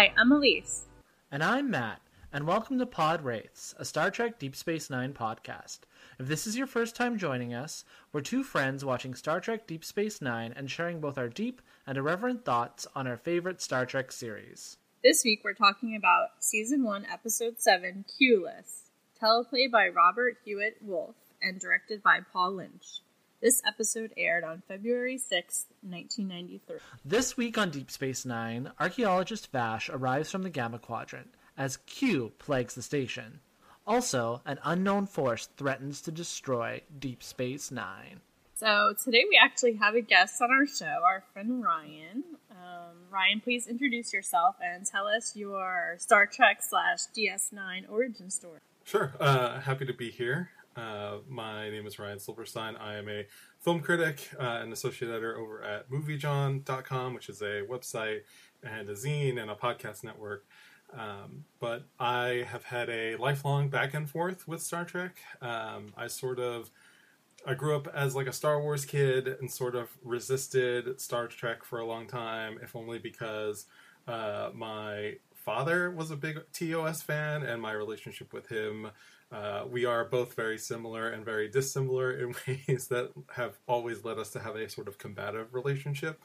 Hi, I'm Elise. And I'm Matt, and welcome to Pod Wraiths, a Star Trek Deep Space Nine podcast. If this is your first time joining us, we're two friends watching Star Trek Deep Space Nine and sharing both our deep and irreverent thoughts on our favorite Star Trek series. This week we're talking about Season 1, Episode 7, Q-Less, teleplay by Robert Hewitt Wolfe and directed by Paul Lynch. This episode aired on February 6, 1993. This week on Deep Space Nine, archaeologist Vash arrives from the Gamma Quadrant as Q plagues the station. Also, an unknown force threatens to destroy Deep Space Nine. So, today we actually have a guest on our show, our friend Ryan. Um, Ryan, please introduce yourself and tell us your Star Trek slash DS9 origin story. Sure. Uh, happy to be here. Uh, my name is Ryan Silberstein. I am a film critic uh, and associate editor over at MovieJawn.com, which is a website and a zine and a podcast network. Um, but I have had a lifelong back and forth with Star Trek. Um, I sort of I grew up as like a Star Wars kid and sort of resisted Star Trek for a long time, if only because uh, my father was a big TOS fan and my relationship with him uh, we are both very similar and very dissimilar in ways that have always led us to have a sort of combative relationship.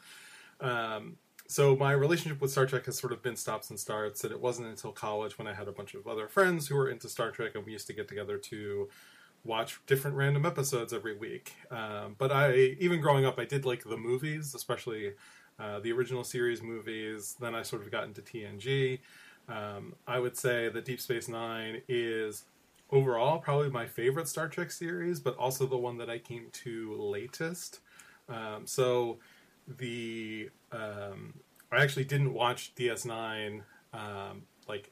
Um, so my relationship with Star Trek has sort of been stops and starts, and it wasn't until college when I had a bunch of other friends who were into Star Trek, and we used to get together to watch different random episodes every week. Um, but I, even growing up, I did like the movies, especially uh, the original series movies. Then I sort of got into TNG. Um, I would say that Deep Space Nine is overall probably my favorite Star Trek series, but also the one that I came to latest. Um, so the um, I actually didn't watch DS9 um, like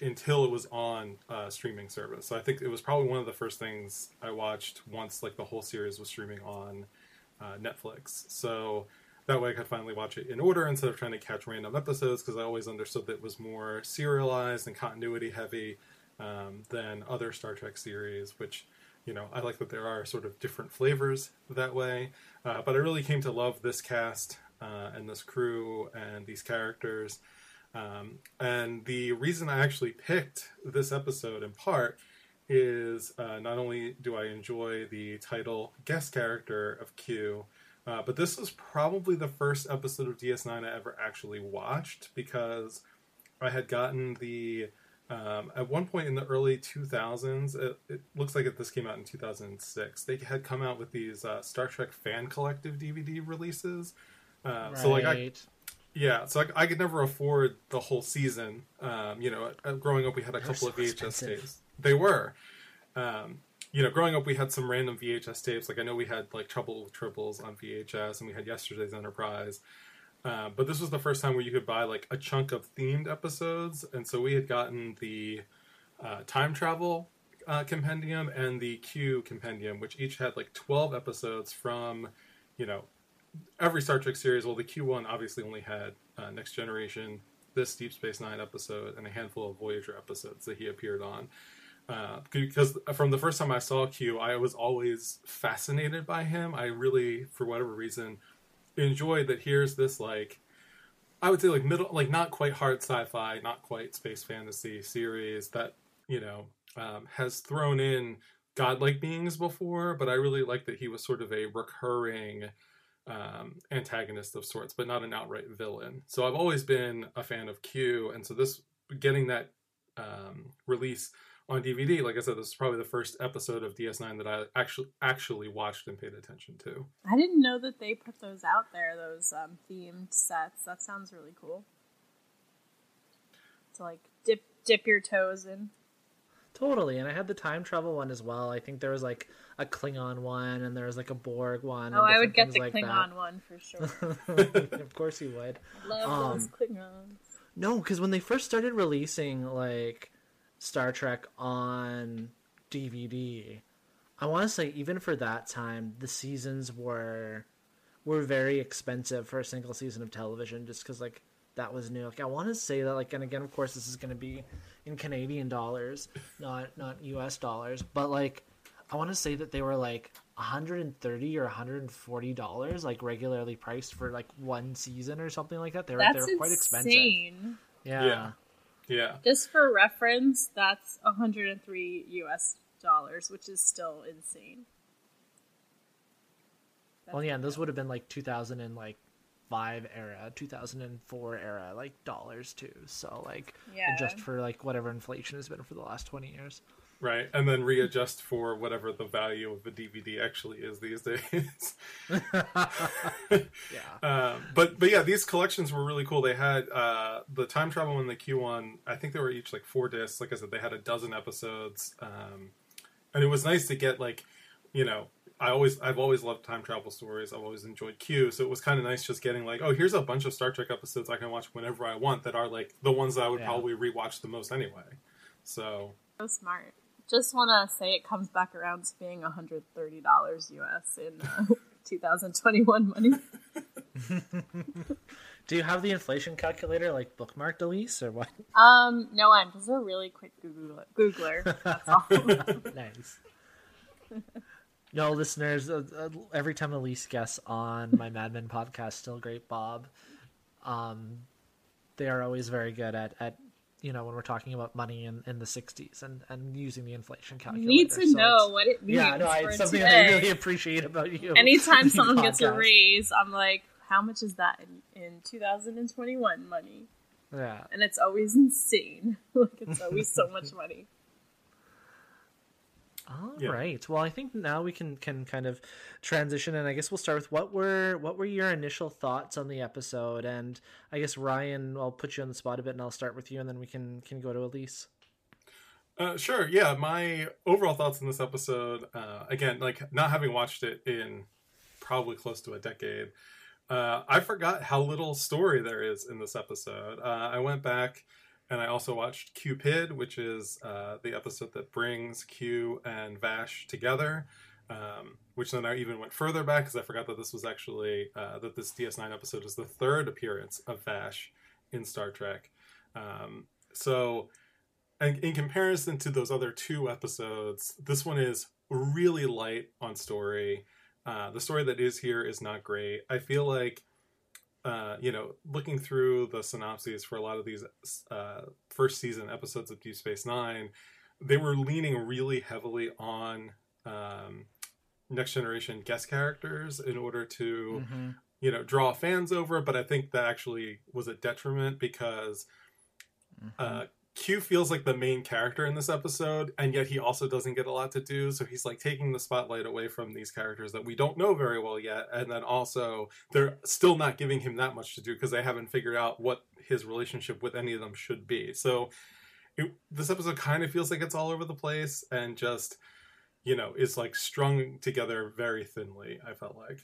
until it was on uh, streaming service. So I think it was probably one of the first things I watched once like the whole series was streaming on uh, Netflix. So that way I could finally watch it in order instead of trying to catch random episodes because I always understood that it was more serialized and continuity heavy um, than other Star Trek series, which you know I like that there are sort of different flavors that way. Uh, but I really came to love this cast uh, and this crew and these characters. Um, and the reason I actually picked this episode in part is uh, not only do I enjoy the title guest character of Q, uh, but this was probably the first episode of DS9 I ever actually watched because I had gotten the um, at one point in the early 2000s, it, it, looks like this came out in 2006. They had come out with these uh, Star Trek fan collective DVD releases. Uh, right. So like I, yeah, so I, I, could never afford the whole season. Um, you know, growing up we had a They're couple so of VHS tapes. They were. Um, you know, growing up we had some random VHS tapes. Like I know we had like Trouble with Tribbles on VHS, and we had Yesterday's Enterprise. Uh, but this was the first time where you could buy like a chunk of themed episodes, and so we had gotten the uh, time travel uh, compendium and the Q compendium, which each had like twelve episodes from, you know, every Star Trek series. Well, the Q one obviously only had uh, Next Generation, this Deep Space Nine episode, and a handful of Voyager episodes that he appeared on. Uh, because from the first time I saw Q, I was always fascinated by him. I really, for whatever reason, enjoyed that here's this like I would say like middle like not quite hard sci-fi, not quite space fantasy series that, you know, um, has thrown in godlike beings before, but I really liked that he was sort of a recurring um, antagonist of sorts, but not an outright villain. So I've always been a fan of Q, and so this getting that um, release on DVD. Like I said, this is probably the first episode of DS9 that I actually actually watched and paid attention to. I didn't know that they put those out there. Those um, themed sets. That sounds really cool. To like dip dip your toes in. Totally, and I had the time travel one as well. I think there was like a Klingon one, and there was like a Borg one. Oh, I would get the like Klingon that. one for sure. of course, you would. I love um, those Klingons. No, because when they first started releasing like Star Trek on DVD, I want to say even for that time, the seasons were were very expensive for a single season of television, just because like that was new. Like I want to say that like, and again, of course, this is going to be in Canadian dollars, not not U.S. dollars, but like I want to say that they were like 130 or 140 dollars, like regularly priced for like one season or something like that. They were That's they were quite insane. expensive. Yeah. Yeah. Yeah. Just for reference, that's 103 US dollars, which is still insane. Well, yeah, and those would have been like 2000 and like five era, 2004 era, like dollars too. So like, Yeah. adjust for like whatever inflation has been for the last 20 years. Right. And then readjust for whatever the value of a DVD actually is these days. Yeah. Um, but but yeah, these collections were really cool. They had uh, the time travel and the Q one. I think they were each like four discs. Like I said, they had a dozen episodes, um, and it was nice to get like, you know, I always I've always loved time travel stories. I've always enjoyed Q, so it was kind of nice just getting like, oh, here's a bunch of Star Trek episodes I can watch whenever I want that are like the ones that I would Yeah. probably rewatch the most anyway. So So smart. Just want to say it comes back around to being $130 US in uh, 2021 money. Do you have the inflation calculator like bookmarked, Elise, or what? Um, no, I'm just a really quick Googler. Googler. Nice. No, listeners, uh, uh, every time Elise guests on my Mad Men podcast, Still Great Bob, um, they are always very good at, at you know, when we're talking about money in, in the 60s and, and using the inflation calculator. need to So know what it means. Yeah, no, for it's something today. I really appreciate about you. Anytime someone gets a raise, I'm like, how much is that in, in 2021 money? Yeah. And it's always insane. like, it's always so much money. All right. Yeah. Well, I think now we can can kind of transition, and I guess we'll start with what were what were your initial thoughts on the episode, and I guess Ryan, I'll put you on the spot a bit, and I'll start with you, and then we can can go to Elise. Uh, sure. Yeah, my overall thoughts on this episode, uh, again, like not having watched it in probably close to a decade, uh, I forgot how little story there is in this episode. Uh, I went back and I also watched Qpid, which is uh, the episode that brings Q and Vash together. Um, which then I even went further back because I forgot that this was actually uh, that this DS9 episode is the third appearance of Vash in Star Trek. Um, so and in comparison to those other two episodes, this one is really light on story. Uh, the story that is here is not great. I feel like, uh, you know, looking through the synopses for a lot of these uh, first season episodes of Deep Space Nine, they were leaning really heavily on um, next generation guest characters in order to Mm-hmm. you know draw fans over but i think that actually was a detriment because uh, Q feels like the main character in this episode, and yet he also doesn't get a lot to do. So he's like taking the spotlight away from these characters that we don't know very well yet, and then also they're still not giving him that much to do because they haven't figured out what his relationship with any of them should be. So it, this episode kind of feels like it's all over the place and just you know is like strung together very thinly. I felt like.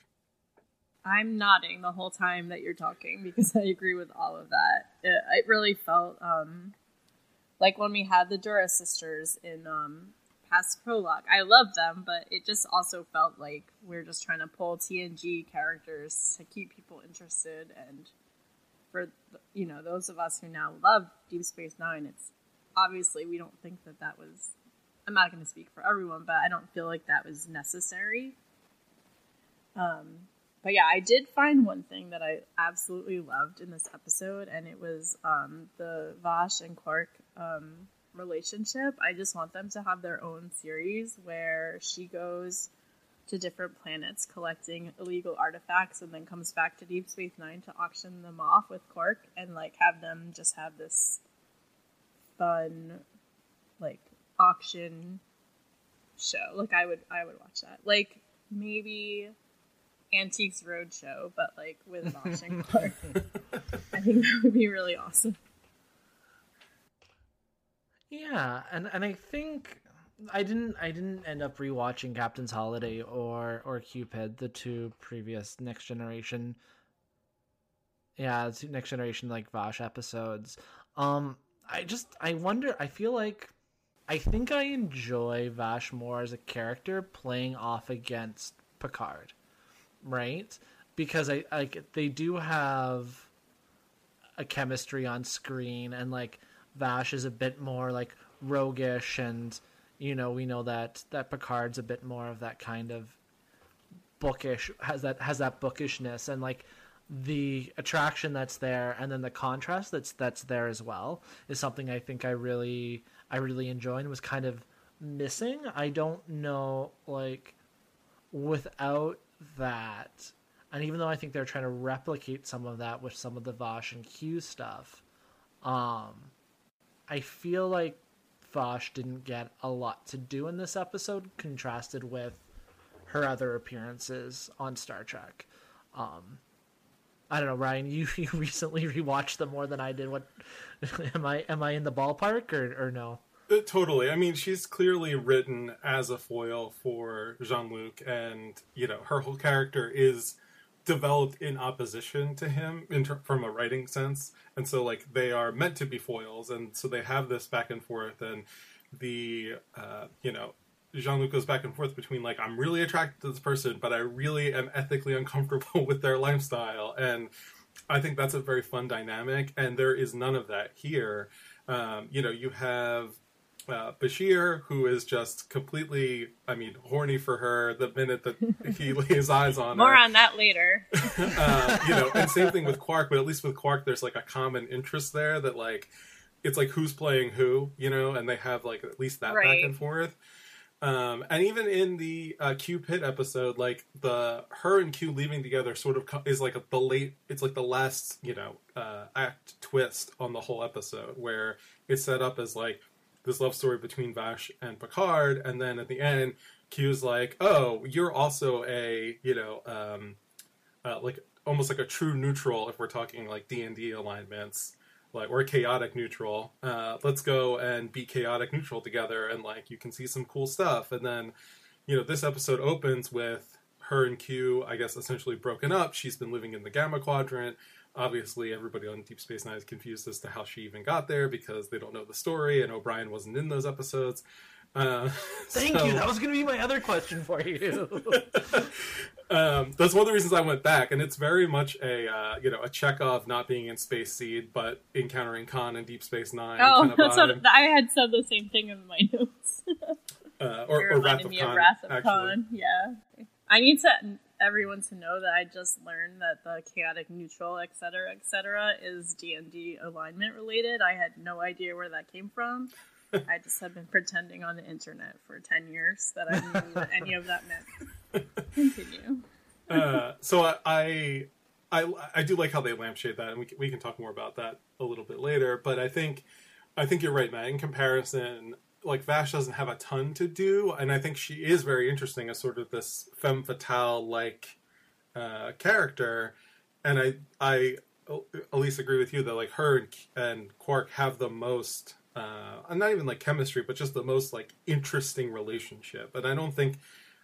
I'm nodding the whole time that you're talking because I agree with all of that. It, it really felt um, like when we had the Duras sisters in um, past prologue. I love them, but it just also felt like we're just trying to pull TNG characters to keep people interested. And for you know those of us who now love Deep Space Nine, it's obviously we don't think that that was. I'm not going to speak for everyone, but I don't feel like that was necessary. Um, but yeah, I did find one thing that I absolutely loved in this episode, and it was um, the Vash and Quark um, relationship. I just want them to have their own series where she goes to different planets collecting illegal artifacts and then comes back to Deep Space Nine to auction them off with Quark and like have them just have this fun like auction show. Like I would I would watch that. Like maybe Antiques Roadshow, but like with Quark. I think that would be really awesome. Yeah, and and I think I didn't I didn't end up rewatching Captain's Holiday or or Qpid, the two previous Next Generation. Yeah, two Next Generation like Vash episodes. Um, I just I wonder. I feel like I think I enjoy Vash more as a character playing off against Picard, right? Because I like they do have a chemistry on screen and like Vash is a bit more like roguish and you know we know that that Picard's a bit more of that kind of bookish has that has that bookishness and like the attraction that's there and then the contrast that's that's there as well is something I think I really I really enjoy and was kind of missing. I don't know like without that and even though I think they're trying to replicate some of that with some of the Vash and Q stuff, um I feel like Vash didn't get a lot to do in this episode contrasted with her other appearances on Star Trek. Um, I don't know, Ryan. You, you recently rewatched them more than I did. What am I? Am I in the ballpark or or no? Uh, totally. I mean, she's clearly written as a foil for Jean Luc, and you know, her whole character is developed in opposition to him ter- from a writing sense, and so like they are meant to be foils, and so they have this back and forth, and the uh, you know Jean Luc goes back and forth between like I'm really attracted to this person, but I really am ethically uncomfortable with their lifestyle, and I think that's a very fun dynamic. And there is none of that here. Um, you know, you have uh, Bashir, who is just completely, I mean, horny for her the minute that he lays eyes on More her. More on that later. uh, you know, and same thing with Quark, but at least with Quark, there's like a common interest there that like it's like who's playing who, you know, and they have like at least that back and forth. Um, and even in the uh, Qpid episode, like the her and Q leaving together sort of co- is like a, the late. It's like the last you know uh, act twist on the whole episode where it's set up as like this love story between Vash and Picard, and then at the end, Q's like, "Oh, you're also a you know um, uh, like almost like a true neutral if we're talking like D and D alignments." like or chaotic neutral. Uh let's go and be chaotic neutral together and like you can see some cool stuff. And then you know this episode opens with her and q i guess essentially broken up. She's been living in the gamma quadrant obviously everybody on deep space nine is confused as to how she even got there because they don't know the story and o'brien wasn't in those episodes uh, Thank so- you. That was going to be my other question for you. um, that's one of the reasons I went back, and it's very much a uh, you know a Chekhov not being in Space Seed, but encountering Khan in Deep Space Nine. Oh, kind of that's vibe. what I had said the same thing in my notes. uh, or, It or Wrath reminded of me Khan. of Wrath of actually. Khan. Yeah, I need to everyone to know that I just learned that the chaotic neutral, etc., etc., is D and D alignment related. I had no idea where that came from. I just have been pretending on the internet for ten years that I knew what any of that meant. Continue. uh, so I, I I I do like how they lampshade that, and we can, we can talk more about that a little bit later. But I think I think you're right, Matt. In comparison, like Vash doesn't have a ton to do, and I think she is very interesting as sort of this femme fatale like uh, character. And I I at least agree with you that like her and, and Quark have the most. Uh, not even like chemistry, but just the most like interesting relationship. And I don't think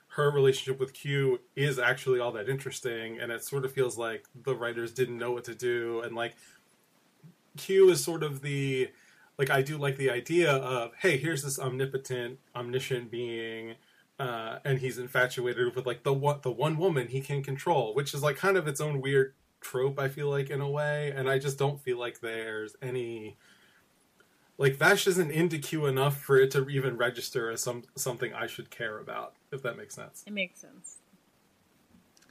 her relationship with Q is actually all that interesting, and it sort of feels like the writers didn't know what to do, and like Q is sort of the like I do like the idea of hey, here's this omnipotent, omniscient being, uh, and he's infatuated with like the one the one woman he can control, which is like kind of its own weird trope. I feel like in a way, and I just don't feel like there's any like Vash isn't into Q enough for it to even register as some something I should care about, if that makes sense. It makes sense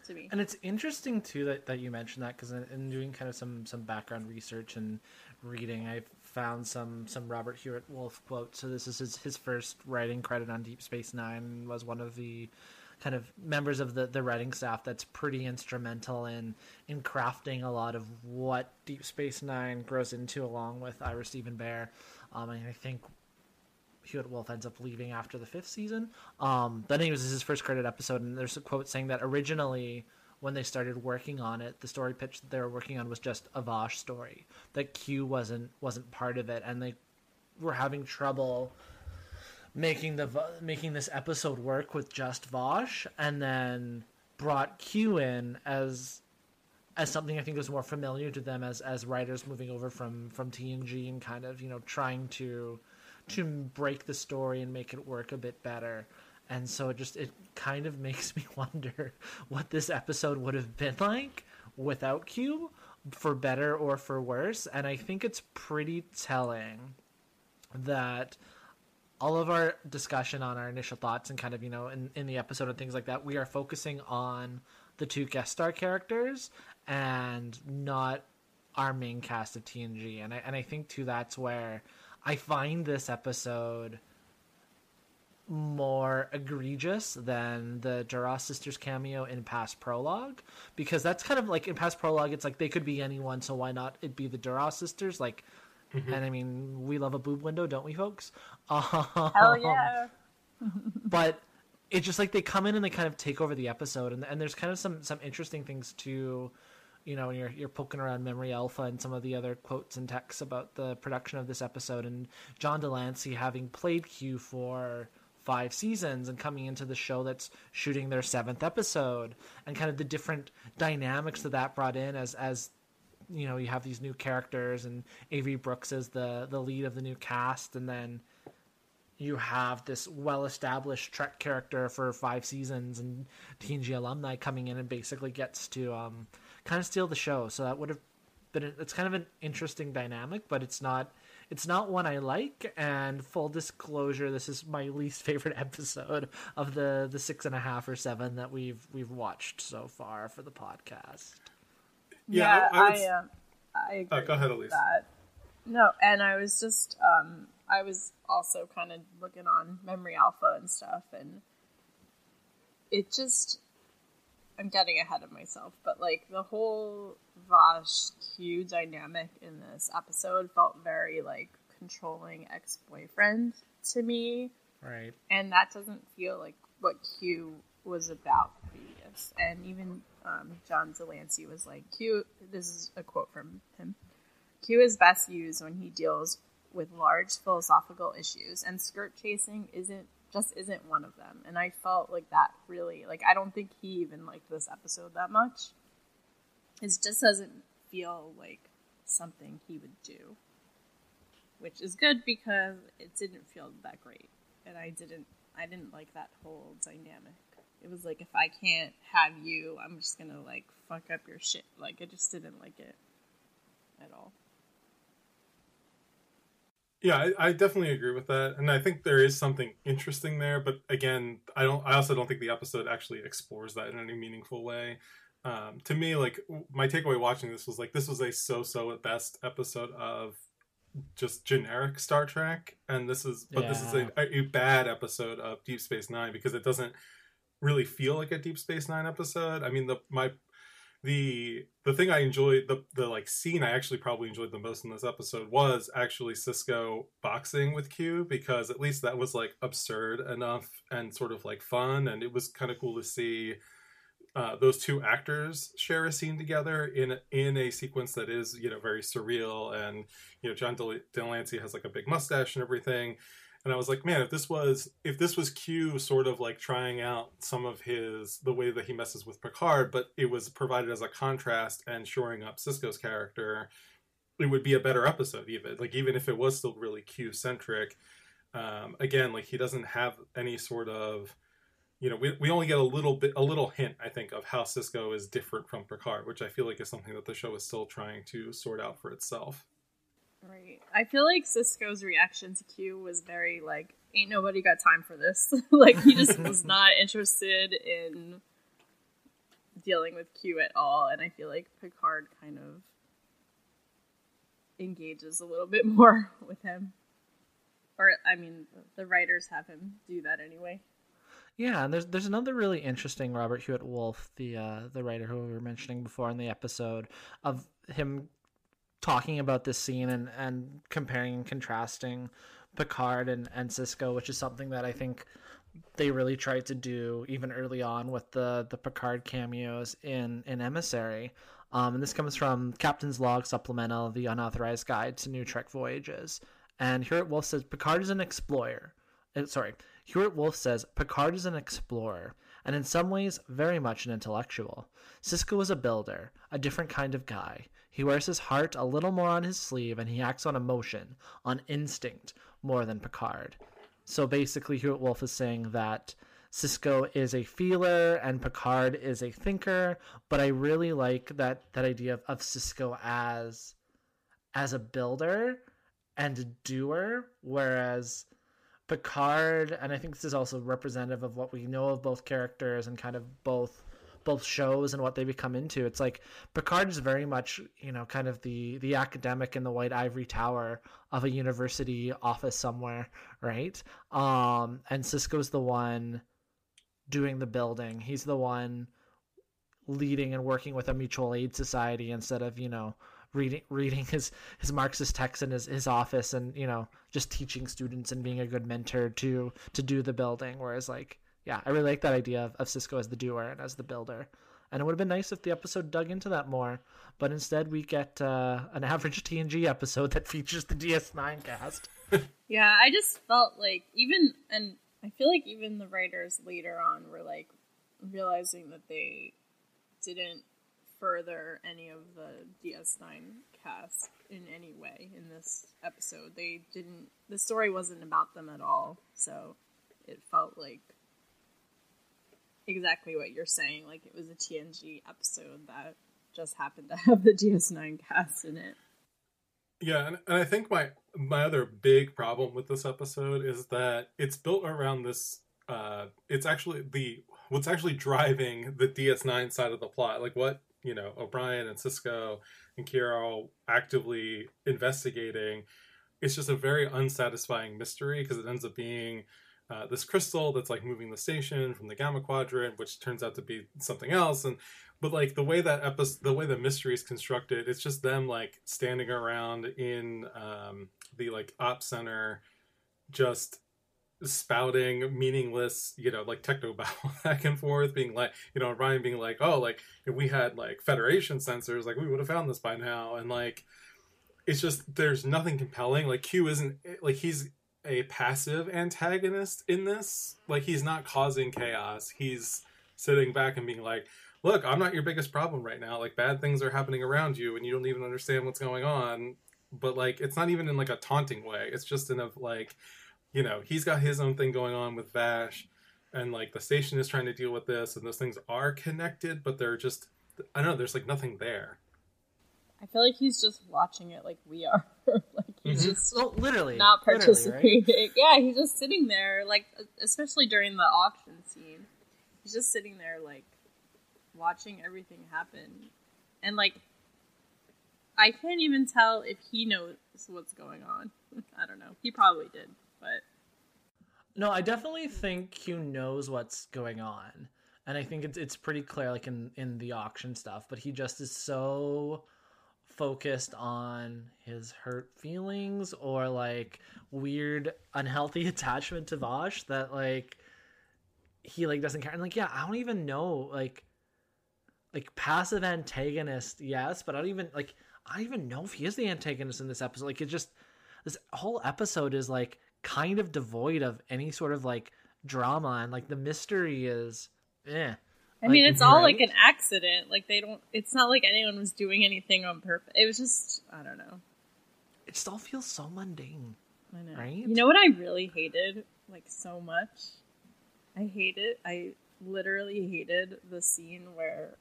to me. And it's interesting too that, that you mentioned that because in, in doing kind of some some background research and reading, I found some some Robert Hewitt Wolfe quotes. So this is his his first writing credit on Deep Space Nine. Was one of the kind of members of the, the writing staff that's pretty instrumental in in crafting a lot of what Deep Space Nine grows into, along with Ira Steven Behr. Um, and I think Hewitt Wolfe ends up leaving after the fifth season. Um, but anyways, this is his first credit episode, and there's a quote saying that originally, when they started working on it, the story pitch that they were working on was just a Vash story. That Q wasn't wasn't part of it, and they were having trouble making the making this episode work with just Vash, and then brought Q in as as something I think was more familiar to them as as writers moving over from from TNG and kind of you know trying to to break the story and make it work a bit better. And so it just it kind of makes me wonder what this episode would have been like without Q, for better or for worse. And I think it's pretty telling that all of our discussion on our initial thoughts and kind of you know in, in the episode and things like that we are focusing on the two guest star characters and not our main cast of TNG. And I and I think too that's where I find this episode more egregious than the Duras sisters cameo in past prologue because that's kind of like in past prologue it's like they could be anyone so why not it be the Duras sisters? Like mm-hmm. and I mean we love a boob window don't we folks? Hell yeah. but it's just like they come in and they kind of take over the episode and, and there's kind of some some interesting things to you know, when you're you're poking around Memory Alpha and some of the other quotes and texts about the production of this episode, and John de Lancie having played Q for five seasons and coming into the show that's shooting their seventh episode, and kind of the different dynamics that that brought in as as you know you have these new characters and Avery Brooks is the the lead of the new cast, and then you have this well established Trek character for five seasons and TNG alumni coming in and basically gets to um, kind of steal the show. So that would have been it's kind of an interesting dynamic, but it's not it's not one I like. And full disclosure, this is my least favorite episode of the the six and a half or seven that we've we've watched so far for the podcast. Yeah, yeah I, I, would... I, uh, I agree. Oh, go ahead, Elise. That. No, and I was just um, I was also kind of looking on Memory Alpha and stuff, and it just I'm getting ahead of myself, but like the whole Vash Q dynamic in this episode felt very like controlling ex boyfriend to me. Right. And that doesn't feel like what Q was about previous. And even um, John de Lancie was like, Q, this is a quote from him Q is best used when he deals with large philosophical issues, and skirt chasing isn't just isn't one of them. And I felt like that really, like, I don't think he even liked this episode that much. It just doesn't feel like something he would do. Which is good because it didn't feel that great. And I didn't, I didn't like that whole dynamic. It was like, if I can't have you, I'm just gonna, like, fuck up your shit. Like, I just didn't like it at all. Yeah, I, I, definitely agree with that, and I think there is something interesting there. But again, I don't. I also don't think the episode actually explores that in any meaningful way. Um, to me, like my takeaway watching this was like this was a so-so at best episode of just generic Star Trek, and this is but yeah. this is a, a bad episode of Deep Space Nine because it doesn't really feel like a Deep Space Nine episode. I mean, the my the the thing I enjoyed the the like scene I actually probably enjoyed the most in this episode was actually Sisko boxing with Q because at least that was like absurd enough and sort of like fun. And it was kind of cool to see uh, those two actors share a scene together in in a sequence that is you know very surreal. And you know John de Lancie has like a big mustache and everything and I was like, man, if this was if this was Q sort of like trying out some of his the way that he messes with Picard, but it was provided as a contrast and shoring up Sisko's character, it would be a better episode. Even like even if it was still really Q centric, um, again, like he doesn't have any sort of you know, we, we only get a little bit, a little hint, I think, of how Sisko is different from Picard, which I feel like is something that the show is still trying to sort out for itself. Right. I feel like Sisko's reaction to Q was very like, ain't nobody got time for this. like he just was not interested in dealing with Q at all, and I feel like Picard kind of engages a little bit more with him. Or I mean, the writers have him do that anyway. Yeah, and there's there's another really interesting Robert Hewitt Wolfe, the uh, the writer who we were mentioning before in the episode, of him talking about this scene and, and comparing and contrasting Picard and, and Sisko, which is something that I think they really tried to do even early on with the, the Picard cameos in, in Emissary. Um, and this comes from Captain's Log Supplemental, the unauthorized guide to New Trek voyages. And Hewitt Wolfe says Picard is an explorer. Uh, sorry, Hewitt Wolfe says Picard is an explorer, and in some ways very much an intellectual. Sisko is a builder, a different kind of guy. He wears his heart a little more on his sleeve and he acts on emotion, on instinct, more than Picard. So basically, Hewitt Wolfe is saying that Sisko is a feeler and Picard is a thinker, but I really like that that idea of, of Sisko as as a builder and a doer, whereas Picard, and I think this is also representative of what we know of both characters and kind of both both shows and what they become into. It's like Picard is very much, you know, kind of the the academic in the white ivory tower of a university office somewhere, right? Um, and Sisko's the one doing the building. He's the one leading and working with a mutual aid society instead of, you know, reading reading his his Marxist texts in his, his office and you know just teaching students and being a good mentor to to do the building. Whereas like yeah, I really like that idea of, of Sisko as the doer and as the builder. And it would have been nice if the episode dug into that more, but instead we get uh, an average TNG episode that features the DS9 cast. yeah, I just felt like even and I feel like even the writers later on were like realizing that they didn't further any of the DS9 cast in any way in this episode. They didn't. The story wasn't about them at all, so it felt like exactly what you're saying. Like it was a TNG episode that just happened to have the DS9 cast in it. Yeah, and, and I think my my other big problem with this episode is that it's built around this. Uh, it's actually the what's actually driving the DS9 side of the plot. Like what you know O'Brien and Sisko and Kira are actively investigating. It's just a very unsatisfying mystery because it ends up being uh, this crystal that's like moving the station from the gamma quadrant, which turns out to be something else. And but like the way that episode, the way the mystery is constructed, it's just them like standing around in um, the like op center, just spouting meaningless, you know, like techno battle back and forth, being like, you know, Ryan being like, oh, like if we had like Federation sensors, like we would have found this by now, and like it's just there's nothing compelling. Like Q isn't like he's a passive antagonist in this. Like he's not causing chaos. He's sitting back and being like, look, I'm not your biggest problem right now. Like bad things are happening around you, and you don't even understand what's going on. But like, it's not even in like a taunting way. It's just in a like you know, he's got his own thing going on with Vash, and like the station is trying to deal with this, and those things are connected, but they're just, I don't know, there's like nothing there. I feel like he's just watching it like we are. like he's mm-hmm. just well, literally not participating. Right? Yeah, he's just sitting there, like especially during the auction scene. He's just sitting there, like watching everything happen, and like I can't even tell if he knows what's going on. I don't know. He probably did but no, I definitely think Q knows what's going on, and I think it's it's pretty clear, like in in the auction stuff. But he just is so focused on his hurt feelings or like weird unhealthy attachment to Vash that like he like doesn't care. And like, yeah, I don't even know like like passive antagonist, yes, but I don't even like I don't even know if he is the antagonist in this episode. Like it just this whole episode is like kind of devoid of any sort of like drama and like the mystery is eh. I mean, it's all like an accident. Like they don't. It's not like anyone was doing anything on purpose. It was just I don't know. It still feels so mundane. I know. Right? You know what I really hated like so much? I hated. I literally hated the scene where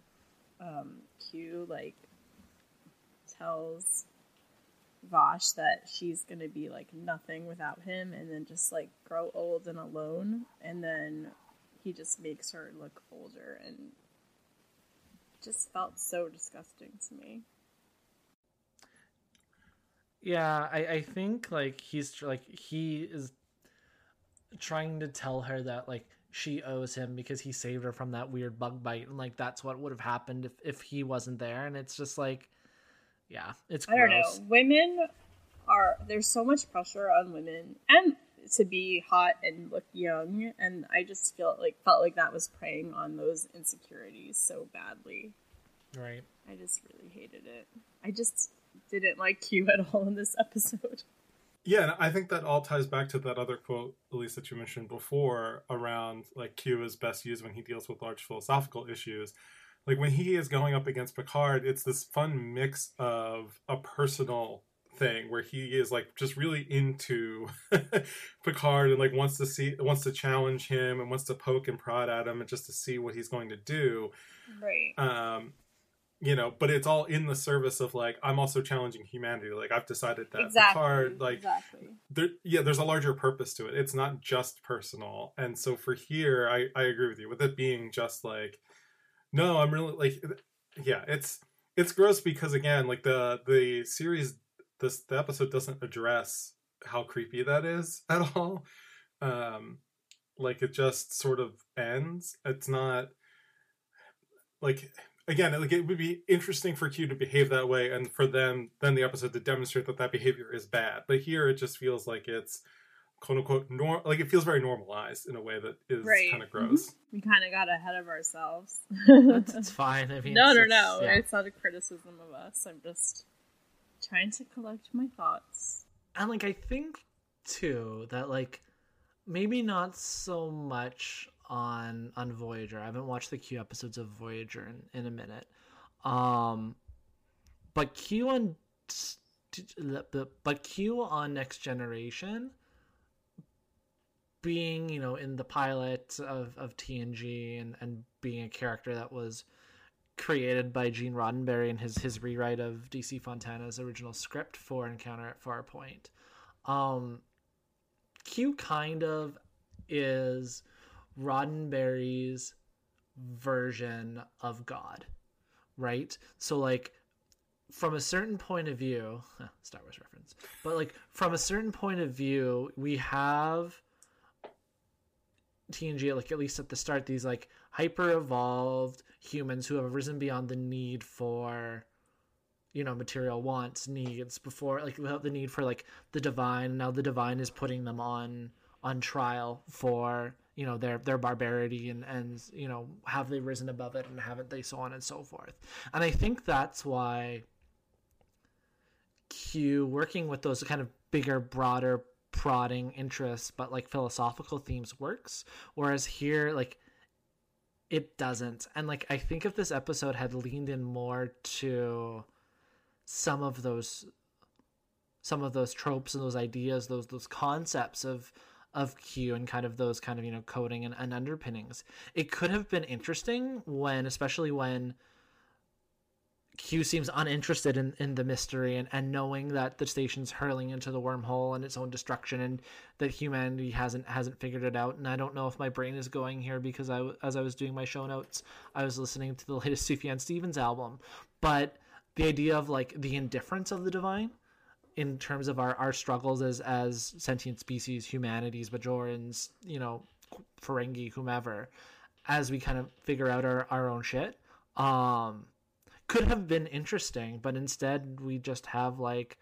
um, Q like tells Vash that she's gonna be like nothing without him and then just like grow old and alone and then he just makes her look older and just felt so disgusting to me. Yeah, I, I think like he's like he is trying to tell her that like she owes him because he saved her from that weird bug bite and like that's what would have happened if, if he wasn't there and it's just like yeah, it's. Gross. I don't know. Women are there's so much pressure on women and to be hot and look young, and I just feel like felt like that was preying on those insecurities so badly. Right. I just really hated it. I just didn't like Q at all in this episode. Yeah, and I think that all ties back to that other quote, Elise, that you mentioned before around like Q is best used when he deals with large philosophical issues like when he is going up against Picard, it's this fun mix of a personal thing where he is like just really into Picard and like wants to see wants to challenge him and wants to poke and prod at him and just to see what he's going to do. Right. Um you know, but it's all in the service of like I'm also challenging humanity. Like I've decided that exactly. Picard like exactly. there yeah, there's a larger purpose to it. It's not just personal. And so for here I I agree with you with it being just like No, I'm really like, yeah, it's it's gross because again, like the the series, this the episode doesn't address how creepy that is at all. Um, like it just sort of ends. It's not like again, like it would be interesting for Q to behave that way, and for them then the episode to demonstrate that that behavior is bad. But here it just feels like it's quote unquote norm like it feels very normalized in a way that is Right. kind of gross. We kind of got ahead of ourselves. It's, it's fine. I mean, no, no, no. yeah. It's not a criticism of us. I'm just trying to collect my thoughts. and like I think too that like maybe not so much on on Voyager. I haven't watched the Q episodes of Voyager in, in a minute. Um but Q on but Q on Next Generation being, you know, in the pilot of, of TNG and, and being a character that was created by Gene Roddenberry in his his rewrite of DC Fontana's original script for Encounter at Farpoint. Um, Q kind of is Roddenberry's version of God, right? So like from a certain point of view, Star Wars reference, but like from a certain point of view, we have TNG, like at least at the start, these like hyper evolved humans who have risen beyond the need for, you know, material wants, needs before, like without the need for like the divine. Now the divine is putting them on on trial for you know their their barbarity and and you know have they risen above it and haven't they so on and so forth. And I think that's why Q working with those kind of bigger, broader prodding interests but like philosophical themes works whereas here like it doesn't. And like i think if this episode had leaned in more to some of those some of those tropes and those ideas those those concepts of of q and kind of those kind of you know coding and, and underpinnings it could have been interesting when especially when Q seems uninterested in, in the mystery and, and knowing that the station's hurling into the wormhole and its own destruction and that humanity hasn't hasn't figured it out. And I don't know if my brain is going here because I as I was doing my show notes, I was listening to the latest Sufjan Stevens album. But the idea of like the indifference of the divine in terms of our, our struggles as as sentient species, humanities, Bajorans, you know, Ferengi, whomever, as we kind of figure out our, our own shit. Um could have been interesting, but instead we just have like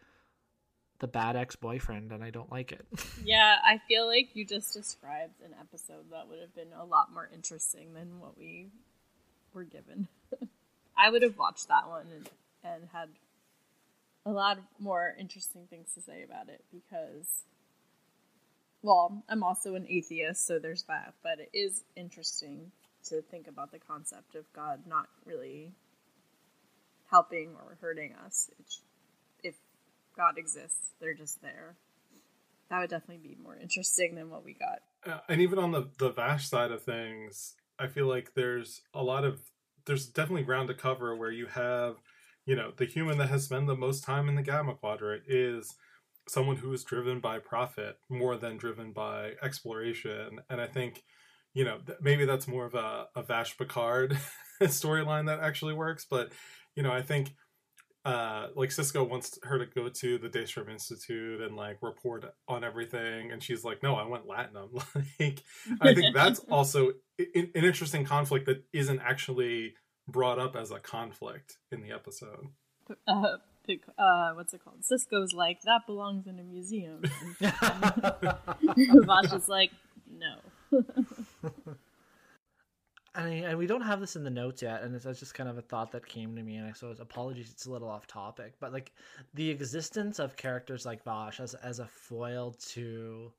the bad ex boyfriend, and I don't like it. Yeah, I feel like you just described an episode that would have been a lot more interesting than what we were given. I would have watched that one and, and had a lot more interesting things to say about it because, well, I'm also an atheist, so there's that, but it is interesting to think about the concept of God not really helping or hurting us. It's, if God exists, they're just there. That would definitely be more interesting than what we got. Uh, and even on the the Vash side of things, I feel like there's a lot of there's definitely ground to cover where you have, you know, the human that has spent the most time in the Gamma Quadrant is someone who is driven by profit more than driven by exploration, and I think. You know, maybe that's more of a, a Vash Picard storyline that actually works, but you know, I think uh like Sisko wants her to go to the Daystrom Institute and like report on everything and she's like no I went latinum like I think that's also i- an interesting conflict that isn't actually brought up as a conflict in the episode Uh, pic- uh, what's it called? Sisko's like that belongs in a museum. Vash is like, no. I and we don't have this in the notes yet, and it's, it's just kind of a thought that came to me, and I so apologies, it's a little off topic, but like the existence of characters like Vash as as a foil to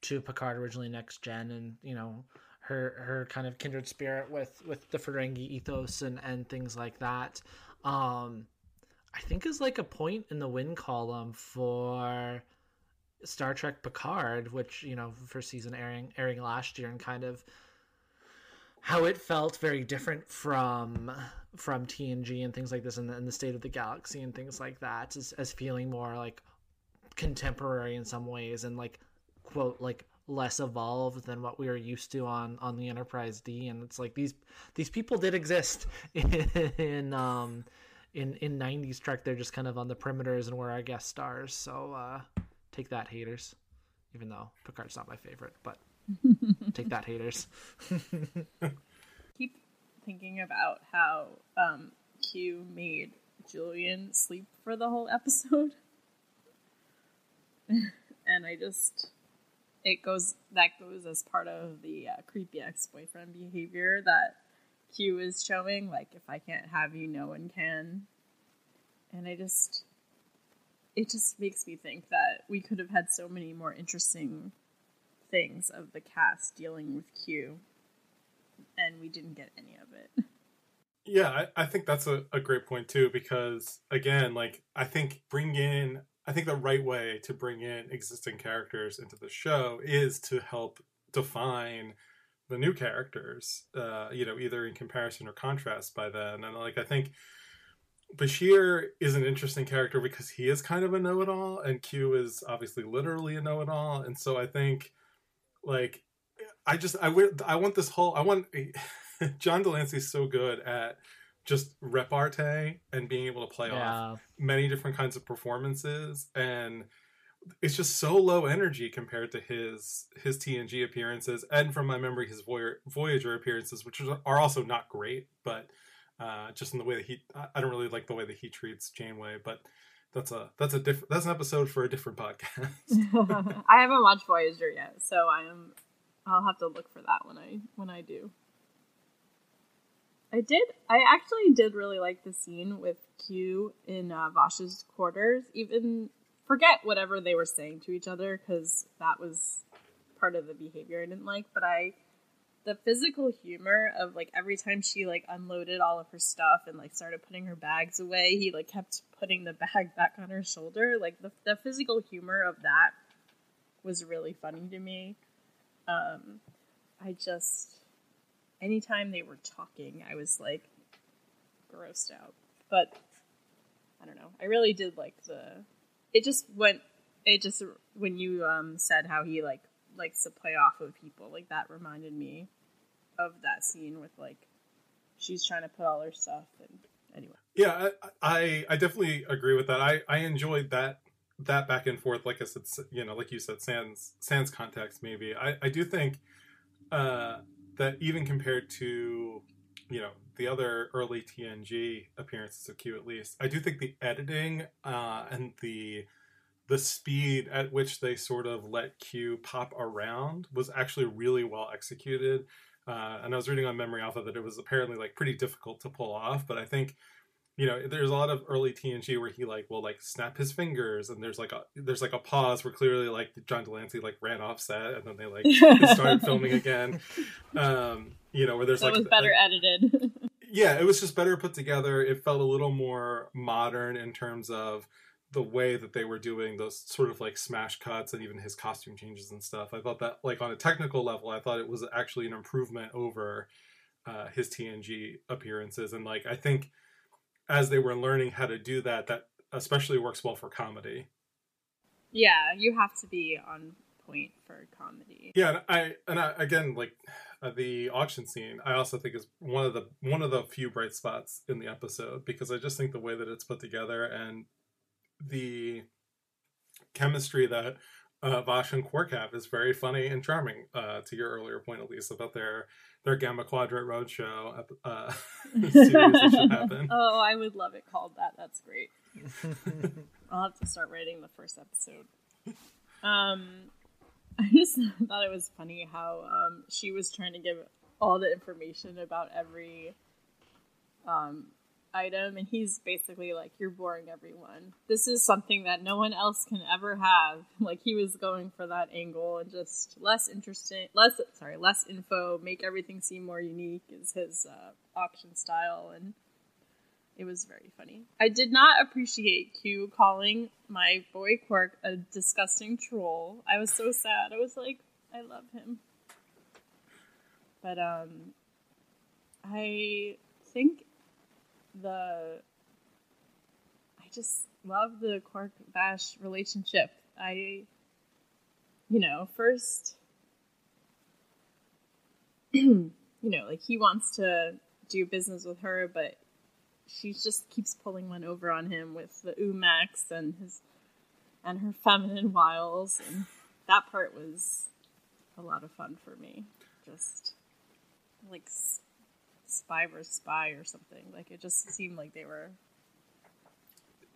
to Picard originally next gen, and you know her her kind of kindred spirit with with the Ferengi ethos and and things like that. Um, I think is like a point in the win column for Star Trek Picard, which you know first season airing airing last year, and kind of how it felt very different from from TNG and things like this, and the, and the state of the galaxy and things like that, as, as feeling more like contemporary in some ways, and like quote like less evolved than what we were used to on on the Enterprise D, and it's like these these people did exist in, in um in in 90s Trek. They're just kind of on the perimeters and were our guest stars. So uh, take that, haters. Even though Picard's not my favorite, but take that, haters. Keep thinking about how um, Q made Julian sleep for the whole episode. and I just it goes that goes as part of the uh, creepy ex-boyfriend behavior that Q is showing like if I can't have you no one can. And I just it just makes me think that we could have had so many more interesting things of the cast dealing with Q and we didn't get any of it. Yeah, I, I think that's a, a great point too, because again, like I think bring in I think the right way to bring in existing characters into the show is to help define the new characters, uh, you know, either in comparison or contrast by then. And like I think Bashir is an interesting character because he is kind of a know-it-all, and Q is obviously literally a know-it-all. And so I think, like, I just I I want this whole I want John de Lancie's so good at just repartee and being able to play yeah. off many different kinds of performances and it's just so low energy compared to his his TNG appearances and from my memory his Voyager appearances which are also not great but uh, just in the way that he I don't really like the way that he treats Janeway but that's a that's a different that's an episode for a different podcast. I haven't watched Voyager yet so I am I'll have to look for that when I when I do. I did. I actually did really like the scene with Q in uh, quarters. Even forget whatever they were saying to each other because that was part of the behavior I didn't like. But I, the physical humor of like every time she like unloaded all of her stuff and like started putting her bags away, he like kept putting the bag back on her shoulder. Like the the physical humor of that was really funny to me. Um, I just anytime they were talking, I was like grossed out. But I don't know. I really did like the. It just went. It just when you um said how he like likes to play off of people, like that reminded me of that scene with like she's trying to put all her stuff and anyway. Yeah, I I, I definitely agree with that. I I enjoyed that that back and forth. Like I said, you know, like you said, sans sans context. Maybe I I do think. uh that even compared to you know the other early TNG appearances of Q at least, I do think the editing uh, and the the speed at which they sort of let Q pop around was actually really well executed. Uh, and I was reading on Memory Alpha that it was apparently like pretty difficult to pull off, but I think you know there's a lot of early tng where he like will like snap his fingers and there's like a there's like a pause where clearly like john de Lancie like ran off set and then they like started filming again. Um you know where there's that like was better edited. Yeah it was just better put together. It felt a little more modern in terms of the way that they were doing those sort of like smash cuts and even his costume changes and stuff i thought that like on a technical level i thought it was actually an improvement over uh, his tng appearances and like i think as they were learning how to do that, that especially works well for comedy. Yeah, you have to be on point for comedy. Yeah, and I and I, again like uh, the auction scene, I also think is one of the one of the few bright spots in the episode because I just think the way that it's put together and the chemistry that uh, Vash and Quark have is very funny and charming. Uh, to your earlier point, at least about their their Gamma Quadrant Roadshow uh, series that should happen. Oh, I would love it called that. That's great. I'll have to start writing the first episode. Um, I just thought it was funny how um, she was trying to give all the information about every um, item, and he's basically like, "You're boring everyone. This is something that no one else can ever have." Like he was going for that angle, and just less interesting, less sorry, less info, make everything seem more unique is his uh, auction style, and it was very funny. I did not appreciate Q calling my boy Quark a disgusting troll. I was so sad. I was like, I love him, but um, I think the I just love the Quark Vash relationship. I you know, first you know, like he wants to do business with her, but she just keeps pulling one over on him with the Umax and his and her feminine wiles, and that part was a lot of fun for me. Just like spy versus spy or something. Like it just seemed like they were.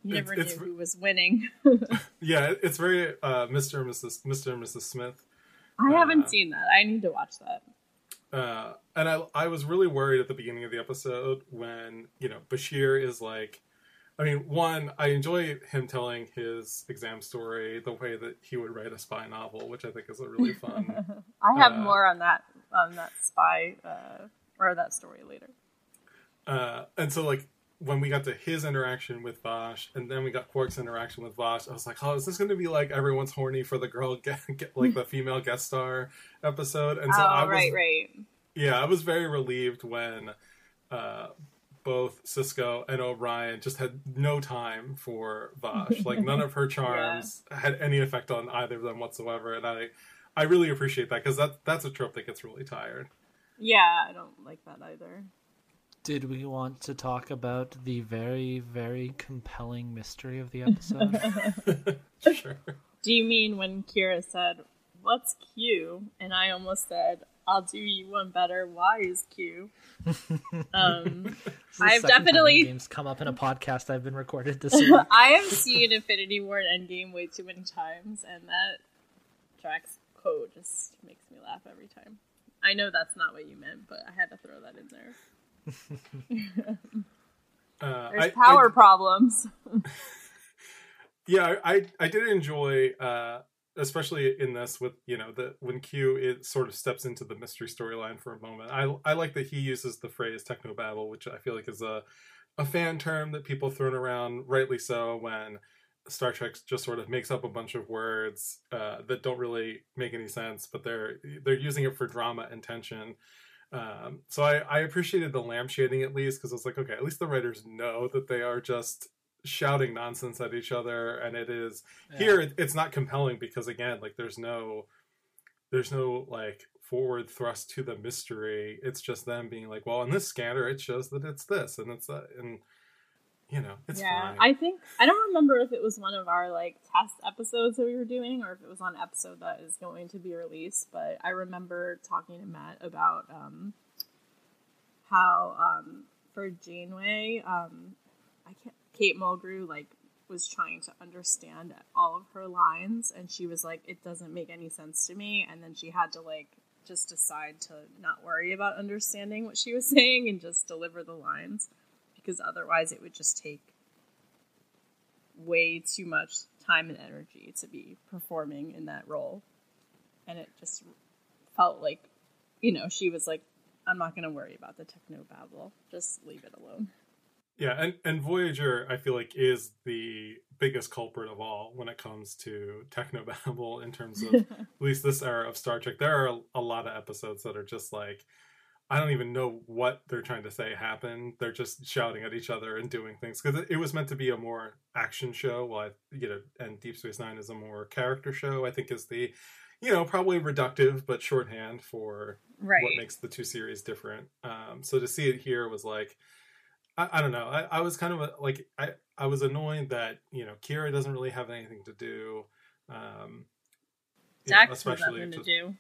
You never it's- knew who was winning. Yeah, it's very uh, Mr. and Mrs. Mr. and Mrs. Smith. I haven't Uh, seen that. I need to watch that. Uh, and I, I was really worried at the beginning of the episode when you know Bashir is like, I mean, one, I enjoy him telling his exam story the way that he would write a spy novel, which I think is a really fun. I have uh, more on that on that spy uh, or that story later. uh, and so like when we got to his interaction with Vash, and then we got Quark's interaction with Vash, I was like, oh, is this going to be like everyone's horny for the girl get, get like the female guest star episode? And so oh, I was right, right. Yeah, I was very relieved when uh, both Sisko and O'Brien just had no time for Vash. Like none of her charms had any effect on either of them whatsoever, and I, I really appreciate that because that that's a trope that gets really tired. Yeah, I don't like that either. Did we want to talk about the very, very compelling mystery of the episode? sure. Do you mean when Kira said, "What's Q?" and I almost said, "I'll do you one better." Why is Q? Um, is I've definitely- games come up in a podcast I've been recorded this week. I have seen Infinity War and Endgame way too many times, and that tracks quote just makes me laugh every time. I know that's not what you meant, but I had to throw that in there. Uh, There's I- power I- problems. yeah, I I did enjoy, uh, especially in this with you know the when Q it sort of steps into the mystery storyline for a moment. I I like that he uses the phrase techno babble, which I feel like is a a fan term that people thrown around, rightly so, when Star Trek just sort of makes up a bunch of words uh, that don't really make any sense, but they're they're using it for drama and tension. Um, so I, I appreciated the lampshading at least because I was like, okay, at least the writers know that they are just shouting nonsense at each other, and it is here it, it's not compelling because again, like there's no there's no like forward thrust to the mystery. It's just them being like, well, in this scanner it shows that it's this and it's that, and you know, it's yeah, fine. I think I don't remember if it was one of our like test episodes that we were doing, or if it was on an episode that is going to be released. But I remember talking to Matt about um, how um, for Janeway, um, I can't. Kate Mulgrew like was trying to understand all of her lines, and she was like, "It doesn't make any sense to me," and then she had to like just decide to not worry about understanding what she was saying and just deliver the lines because otherwise it would just take way too much time and energy to be performing in that role. And it just felt like, you know, she was like, I'm not going to worry about the techno babble. Just leave it alone. Yeah, and, and Voyager, I feel like, is the biggest culprit of all when it comes to techno babble in terms of at least this era of Star Trek. There are a, a lot of episodes that are just like, I don't even know what they're trying to say happened. They're just shouting at each other and doing things because it, was meant to be a more action show. Well, I, you know, and Deep Space Nine is a more character show. I think is the, you know, probably reductive but shorthand for right. what makes the two series different. Um, so to see it here was like, I, I don't know. I, I was kind of a, like, I, I was annoyed that, you know, Kira doesn't really have anything to do. Um, you know, nothing to do.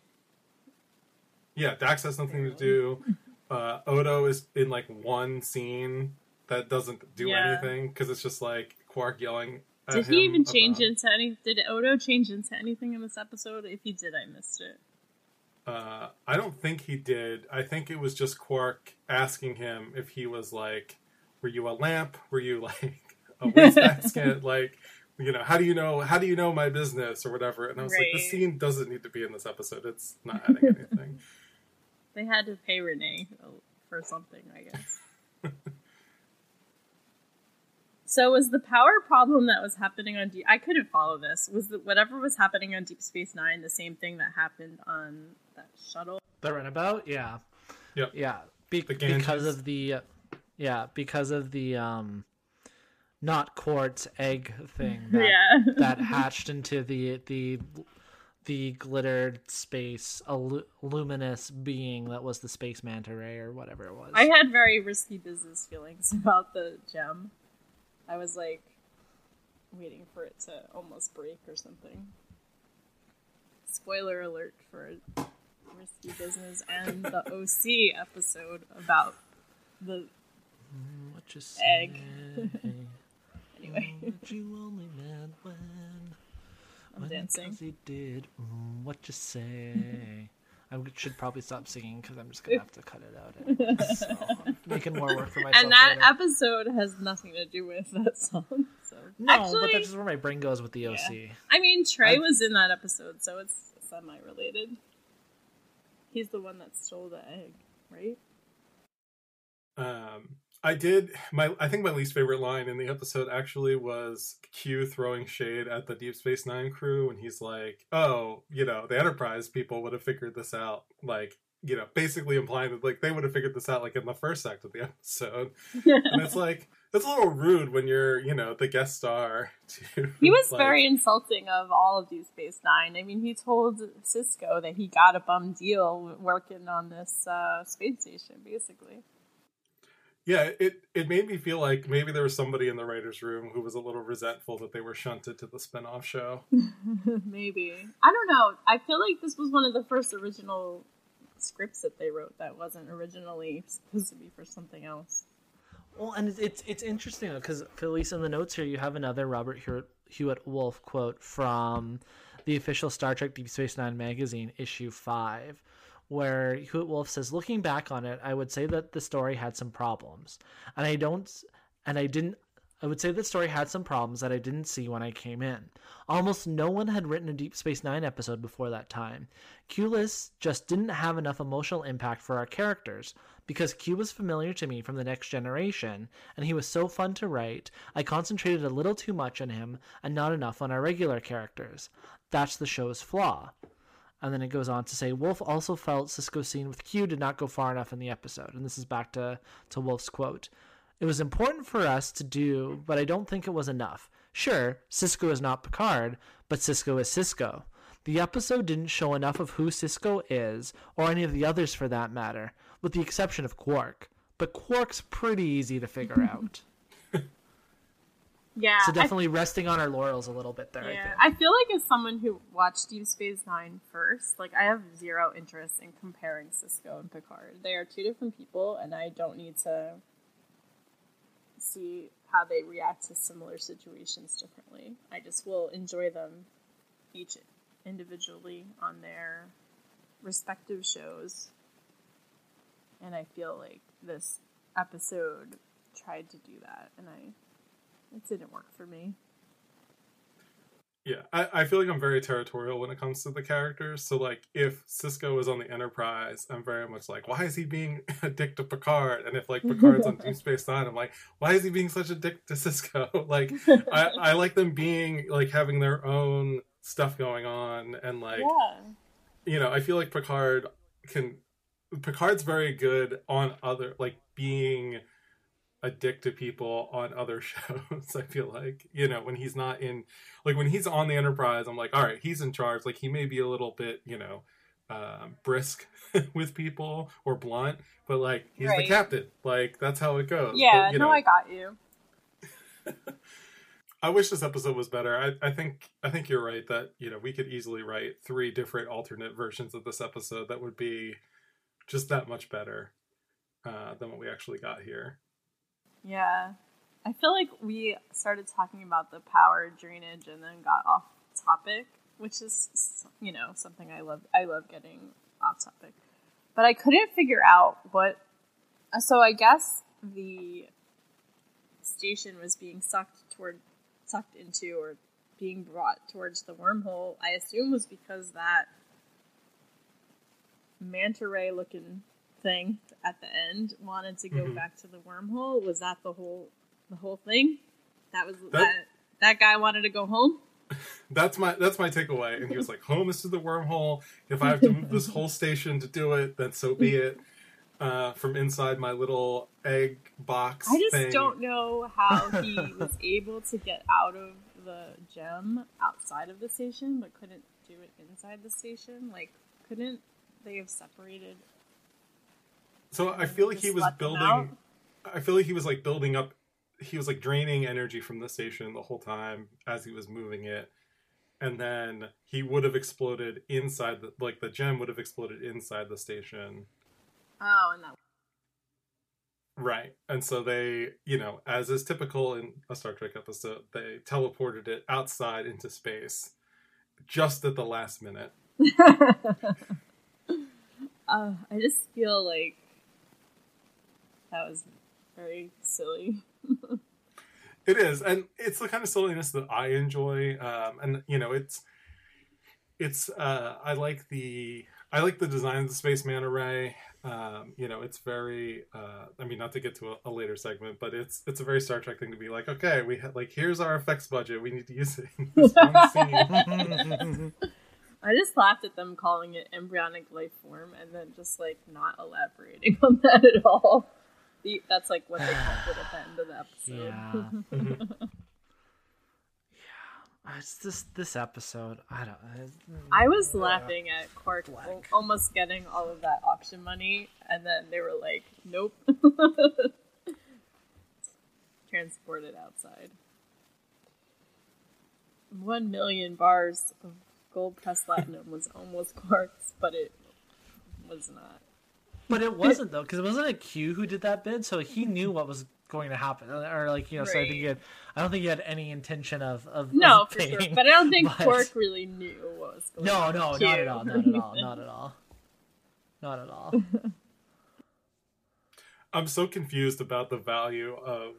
Yeah, Dax has nothing to do. Uh, Odo is in like one scene that doesn't do Yeah. anything because it's just like Quark yelling. At Did he even change about- into any? Did Odo change into anything in this episode? If he did, I missed it. Uh, I don't think he did. I think it was just Quark asking him if he was like, "Were you a lamp? Were you like a wastebasket? like, you know, how do you know? How do you know my business or whatever?" And I was like, "The scene doesn't need to be in this episode. It's not adding anything." They had to pay Renee for something, I guess. so was the power problem that was happening on Deep? I couldn't follow this. Was the, whatever was happening on Deep Space Nine the same thing that happened on that shuttle? The runabout, yeah, Yep. yeah, Be- The because of the, uh, yeah, because of the um, not quartz egg thing that yeah. that hatched into the the the glittered space a luminous being that was the space manta ray or whatever it was. I had very risky business feelings about the gem. I was like waiting for it to almost break or something. Spoiler alert for risky business and the OC episode about the mm, what you egg. anyway. But you only meant when. I'm when dancing. 'cause he did mm, what you say. I should probably stop singing because I'm just gonna have to cut it out. So, making more work for myself. And that later. episode has nothing to do with that song. So no, actually, but that's just where my brain goes with the OC. I mean Trey I- was in that episode, so it's semi related. He's the one that stole the egg, right? Um, I did my. I think my least favorite line in the episode actually was Q throwing shade at the Deep Space Nine crew, and he's like, "Oh, you know, the Enterprise people would have figured this out." Like, you know, basically implying that like they would have figured this out like in the first act of the episode, and it's like it's a little rude when you're, you know, the guest star. To He was like- very insulting of all of Deep Space Nine. I mean, he told Sisko that he got a bum deal working on this uh, space station, basically. Yeah, it it made me feel like maybe there was somebody in the writers' room who was a little resentful that they were shunted to the spin-off show. Maybe. I don't know. I feel like this was one of the first original scripts that they wrote that wasn't originally supposed to be for something else. Well, and it's it's, it's interesting because Felice in the notes here you have another Robert Hewitt, Hewitt Wolfe quote from the official Star Trek Deep Space Nine magazine issue five, where Hewitt Wolfe says, "Looking back on it, I would say that the story had some problems, and I don't, and I didn't." I would say the story had some problems that I didn't see when I came in. Almost no one had written a Deep Space Nine episode before that time. Q-less just didn't have enough emotional impact for our characters. Because Q was familiar to me from the next generation, and he was so fun to write, I concentrated a little too much on him and not enough on our regular characters. That's the show's flaw. And then it goes on to say Wolfe also felt Sisko's scene with Q did not go far enough in the episode. And this is back to, to Wolfe's quote. It was important for us to do, but I don't think it was enough. Sure, Sisko is not Picard, but Sisko is Sisko. The episode didn't show enough of who Sisko is, or any of the others for that matter, with the exception of Quark. But Quark's pretty easy to figure out. Yeah. So I- definitely resting on our laurels a little bit there. I yeah. think. I feel like as someone who watched Deep Space Nine first, like I have zero interest in comparing Sisko and Picard. They are two different people, and I don't need to see how they react to similar situations differently. I just will enjoy them each individually on their respective shows. And I feel like this episode tried to do that, and I it didn't work for me. Yeah, I, I feel like I'm very territorial when it comes to the characters. So, like, if Sisko is on the Enterprise, I'm very much like, why is he being a dick to Picard? And if, like, Picard's on Deep Space Nine, I'm like, why is he being such a dick to Sisko? like, I, I like them being, like, having their own stuff going on. And, like, yeah. you know, I feel like Picard can. Picard's very good on other, like, being a dick to people on other shows. I feel like you know when he's not in, like when he's on the Enterprise, I'm like, all right, he's in charge. Like he may be a little bit, you know, um, brisk with people or blunt, but like he's the captain. Like that's how it goes. Yeah, But, you no, know, I got you. I wish this episode was better. I, I think I think you're right that you know we could easily write three different alternate versions of this episode that would be just that much better uh, than what we actually got here. Yeah. I feel like we started talking about the power drainage and then got off topic, which is you know something I love. I love getting off topic, but I couldn't figure out what. So I guess the station was being sucked toward, sucked into, or being brought towards the wormhole. I assume was because that manta ray looking thing at the end wanted to go Mhm. back to the wormhole. Was that the whole the whole thing? That was that That- that, guy wanted to go home. That's my that's my takeaway. And he was like, "Home is to the wormhole. If I have to move this whole station to do it, then so be it." Uh, from inside my little egg box. I just thing. don't know how he was able to get out of the gem outside of the station, but couldn't do it inside the station? Like, couldn't they have separated? So I feel like he was building. I feel like he was like building up. He was like draining energy from the station the whole time as he was moving it, and then he would have exploded inside the like the gem would have exploded inside the station. Oh, and that. Right. And so they, you know, as is typical in a Star Trek episode, they teleported it outside into space just at the last minute. uh, I just feel like that was very silly. It is, and it's the kind of silliness that I enjoy. Um, and you know, it's it's uh, I like the I like the design of the space manta ray. Um, you know, it's very. Uh, I mean, not to get to a, a later segment, but it's it's a very Star Trek thing to be like, okay, we ha- like here's our effects budget. We need to use it in this. I just laughed at them calling it embryonic life form and then just like not elaborating on that at all. The, that's like what they called it at the end of the episode. Yeah. Mhm. yeah. It's this this episode. I don't. I was laughing at Quark almost getting all of that auction money, and then they were like, "Nope." Transported outside. One million bars of gold pressed platinum was almost Quark's, but it was not. But it wasn't though, because it wasn't a Q who did that bid, so he knew what was going to happen, or like you know. So I think he had. I don't think he had any intention of of No, of for sure. But I don't think but- Quark really knew what was going No, on. no, with not at all, not at all, not at all, not at all. I'm so confused about the value of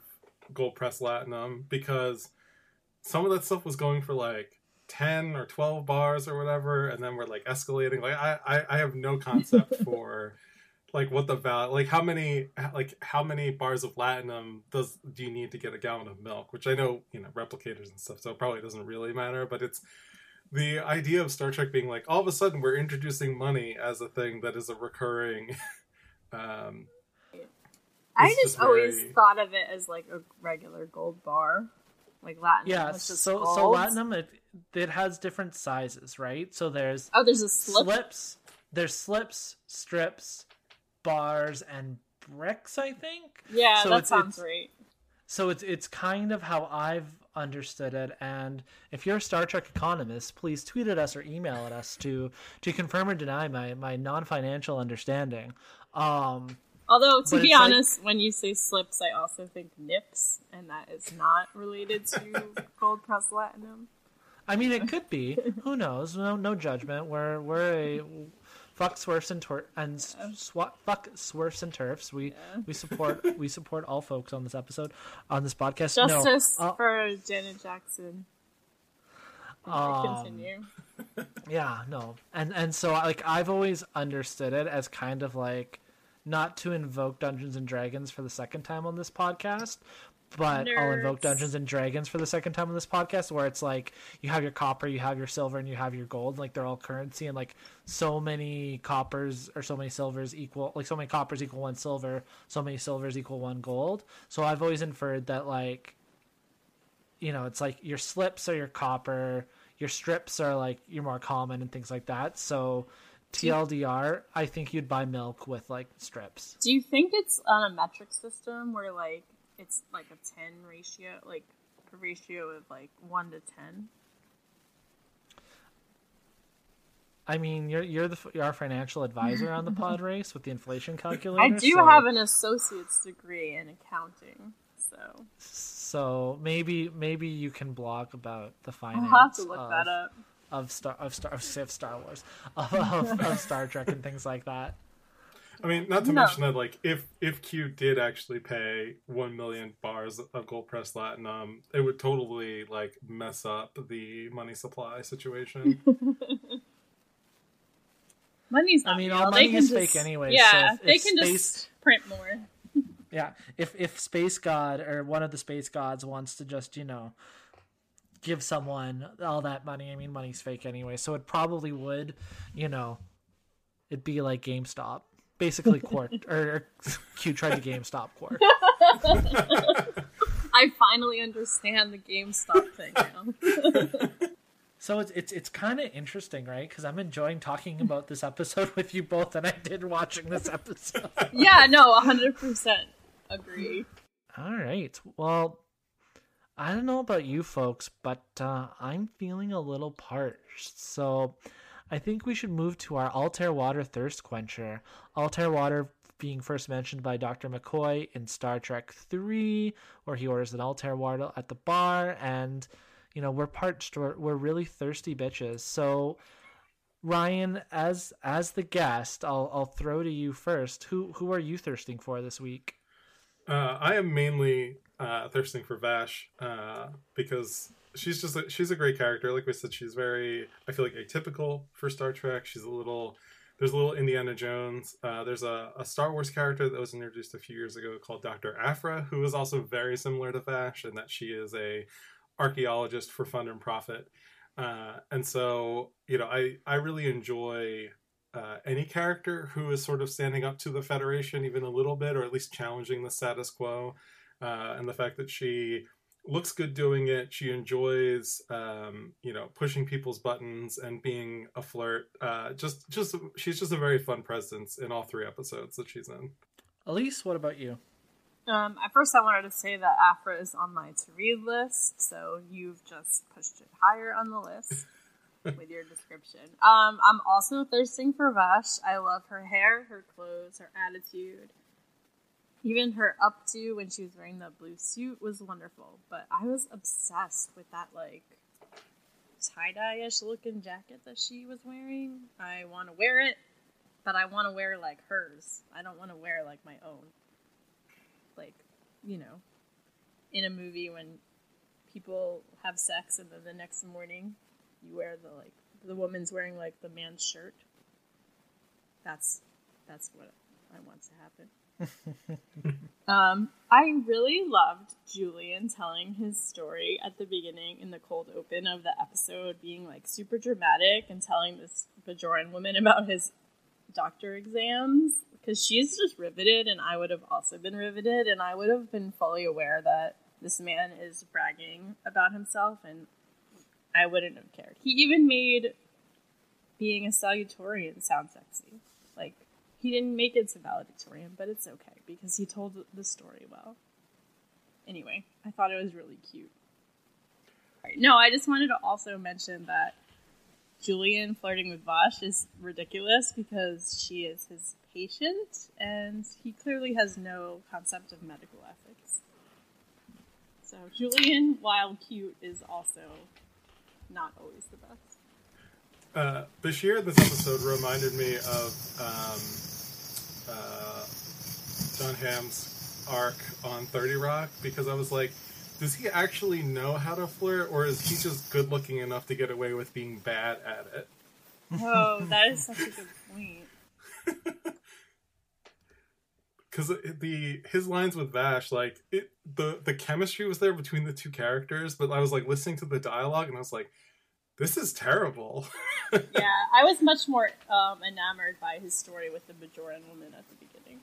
gold press latinum because some of that stuff was going for like 10 or 12 bars or whatever and then we're like escalating like i i, I have no concept for like what the value like how many like how many bars of latinum does do you need to get a gallon of milk which i know you know replicators and stuff so it probably doesn't really matter but it's the idea of star trek being like all of a sudden we're introducing money as a thing that is a recurring um I It's just just always very- thought of it as like a regular gold bar, like Latin. Yeah, was just so so gold. Latinum it it has different sizes, right? So there's Oh, there's a slip. slips, there's slips, strips, bars, and bricks. I think. Yeah, So that it's- sounds it's- right. So it's it's kind of how I've understood it. And if you're a Star Trek economist, please tweet at us or email at us to to confirm or deny my my non financial understanding. Um, Although to be it's like- honest, when you say slips, I also think nips, and that is not related to gold press latinum. I mean, it could be. Who knows? No, no judgment. We're we're a fuck swerfs and tor- and swa- fuck swerfs and turfs. We we support we support all folks on this episode on this podcast. Justice no, uh, for Janet Jackson. um, Continue. yeah, no, and and so like I've always understood it as kind of like not to invoke Dungeons and Dragons for the second time on this podcast. But I'll invoke Dungeons and Dragons for the second time on this podcast, where it's like you have your copper, you have your silver, and you have your gold. Like they're all currency, and like so many coppers or so many silvers equal, like so many coppers equal one silver, so many silvers equal one gold. So I've always inferred that like, you know, it's like your slips are your copper, your strips are like your more common and things like that. So TLDR, I think you'd buy milk with like strips. Do you think it's on a metric system where like it's like a ten ratio, like a ratio of like one to ten? I mean, you're you're the you're our financial advisor on the pod race with the inflation calculator. I do so, have an associate's degree in accounting, so So maybe maybe you can blog about the I'll finance have to look of, that up. of Star of Star of, of Star Wars of, of, of Star Trek and things like that. I mean, not to No. mention that, like, if if Q did actually pay one million bars of gold pressed latinum, it would totally like mess up the money supply situation. Money's not I mean, real. all They money can is just- fake anyway, Yeah, so if- they if can space- just print more. Yeah, if if Space God or one of the Space Gods wants to just you know give someone all that money, I mean, money's fake anyway, so it probably would, you know, it'd be like GameStop, basically Quark or, Q tried to GameStop Quark. I finally understand the GameStop thing now. So it's it's it's kind of interesting, right? Because I'm enjoying talking about this episode with you both, and I did watching this episode. yeah, no, hundred percent agree. All right. Well, I don't know about you folks, but uh, I'm feeling a little parched. So I think we should move to our Altair Water Thirst Quencher. Altair Water being first mentioned by Dr. McCoy in Star Trek 3, where he orders an Altair water at the bar, and, you know, we're parched. We're, we're really thirsty bitches. So, Ryan, as as the guest, I'll I'll throw to you first. Who who are you thirsting for this week? Uh, I am mainly uh, thirsting for Vash uh, because she's just a, she's a great character. Like we said, she's very I feel like atypical for Star Trek. She's a little there's a little Indiana Jones. Uh, there's a, a, Star Wars character that was introduced a few years ago called Dr. Aphra, who is also very similar to Vash, and that she is a archaeologist for fun and profit. Uh, and so, you know, I I really enjoy uh, any character who is sort of standing up to the Federation even a little bit, or at least challenging the status quo. Uh, and the fact that she looks good doing it. She enjoys, um, you know, pushing people's buttons and being a flirt. Uh, just, just she's just a very fun presence in all three episodes that she's in. Elyse, what about you? Um, at first, I wanted to say that Aphra is on my to read list, so you've just pushed it higher on the list with your description. Um, I'm also thirsting for Vash. I love her hair, her clothes, her attitude even her up to when she was wearing the blue suit was wonderful. But I was obsessed with that like tie dye ish looking jacket that she was wearing. I want to wear it, but I want to wear like hers. I don't want to wear like my own. Like, you know, in a movie when people have sex and then the next morning you wear the like the woman's wearing like the man's shirt. That's that's what I want to happen. um, I really loved Julian telling his story at the beginning in the cold open of the episode, being like super dramatic and telling this Bajoran woman about his doctor exams because she's just riveted, and I would have also been riveted, and I would have been fully aware that this man is bragging about himself, and I wouldn't have cared. He even made being a salutatorian sound sexy. He didn't make it to valedictorian, but it's okay because he told the story well. Anyway, I thought it was really cute. No, I just wanted to also mention that Julian flirting with Vash is ridiculous because she is his patient and he clearly has no concept of medical ethics. So Julian, while cute, is also not always the best. Uh, Bashir, this episode reminded me of um, uh, Hamm's arc on 30 Rock because I was like, does he actually know how to flirt or is he just good looking enough to get away with being bad at it? Oh, that is such a good point. Because the his lines with Vash, like it, the the chemistry was there between the two characters, but I was like listening to the dialogue and I was like, this is terrible. yeah, I was much more um, enamored by his story with the Bajoran woman at the beginning.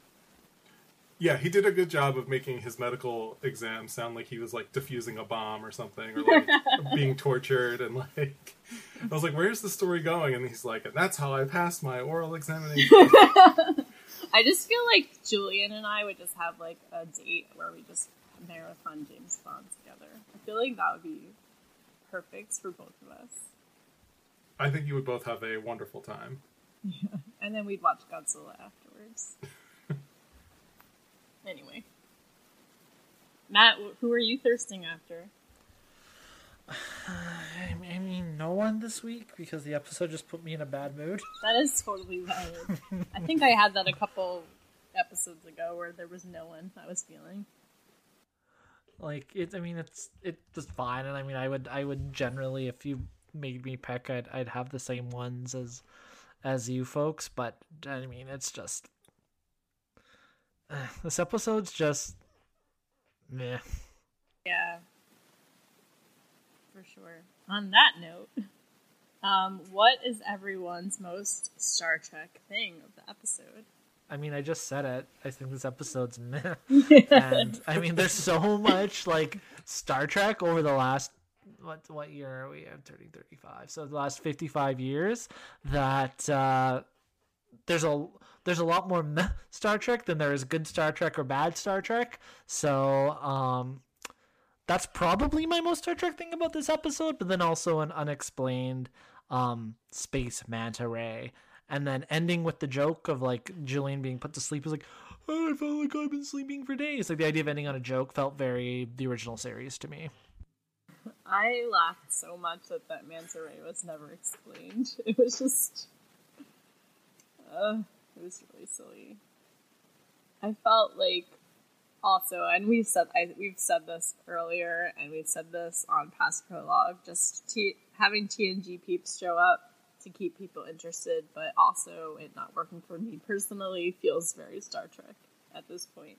Yeah, he did a good job of making his medical exam sound like he was like defusing a bomb or something, or like being tortured, and like I was like, "Where's the story going?" And he's like, "And that's how I passed my oral examination." I just feel like Julian and I would just have like a date where we just marathon James Bond together. I feel like that would be perfect for both of us. I think you would both have a wonderful time. Yeah. And then we'd watch Godzilla afterwards. anyway. Matt, who are you thirsting after? I mean, no one this week because the episode just put me in a bad mood. That is totally valid. I think I had that a couple episodes ago where there was no one I was feeling. Like it, I mean, it's it's was fine, and I mean, I would I would generally, if you made me pick, I'd I'd have the same ones as as you folks, but I mean, it's just uh, this episode's just meh. Yeah, for sure. On that note, um, what is everyone's most Star Trek thing of the episode? I mean, I just said it. I think this episode's meh. and I mean, there's so much like Star Trek over the last what what year are we? I'm turning 35. So the last 55 years that uh, there's a there's a lot more Star Trek than there is good Star Trek or bad Star Trek. So um, that's probably my most Star Trek thing about this episode. But then also an unexplained um, space manta ray, and then ending with the joke of like Julian being put to sleep is like, oh, I felt like I've been sleeping for days. Like the idea of ending on a joke felt very the original series to me. I laughed so much that that manta ray was never explained. It was just, uh, it was really silly. I felt like also, and we've said I, we've said this earlier, and we've said this on past prologue. Just T, having TNG peeps show up to keep people interested, but also it not working for me personally feels very Star Trek at this point.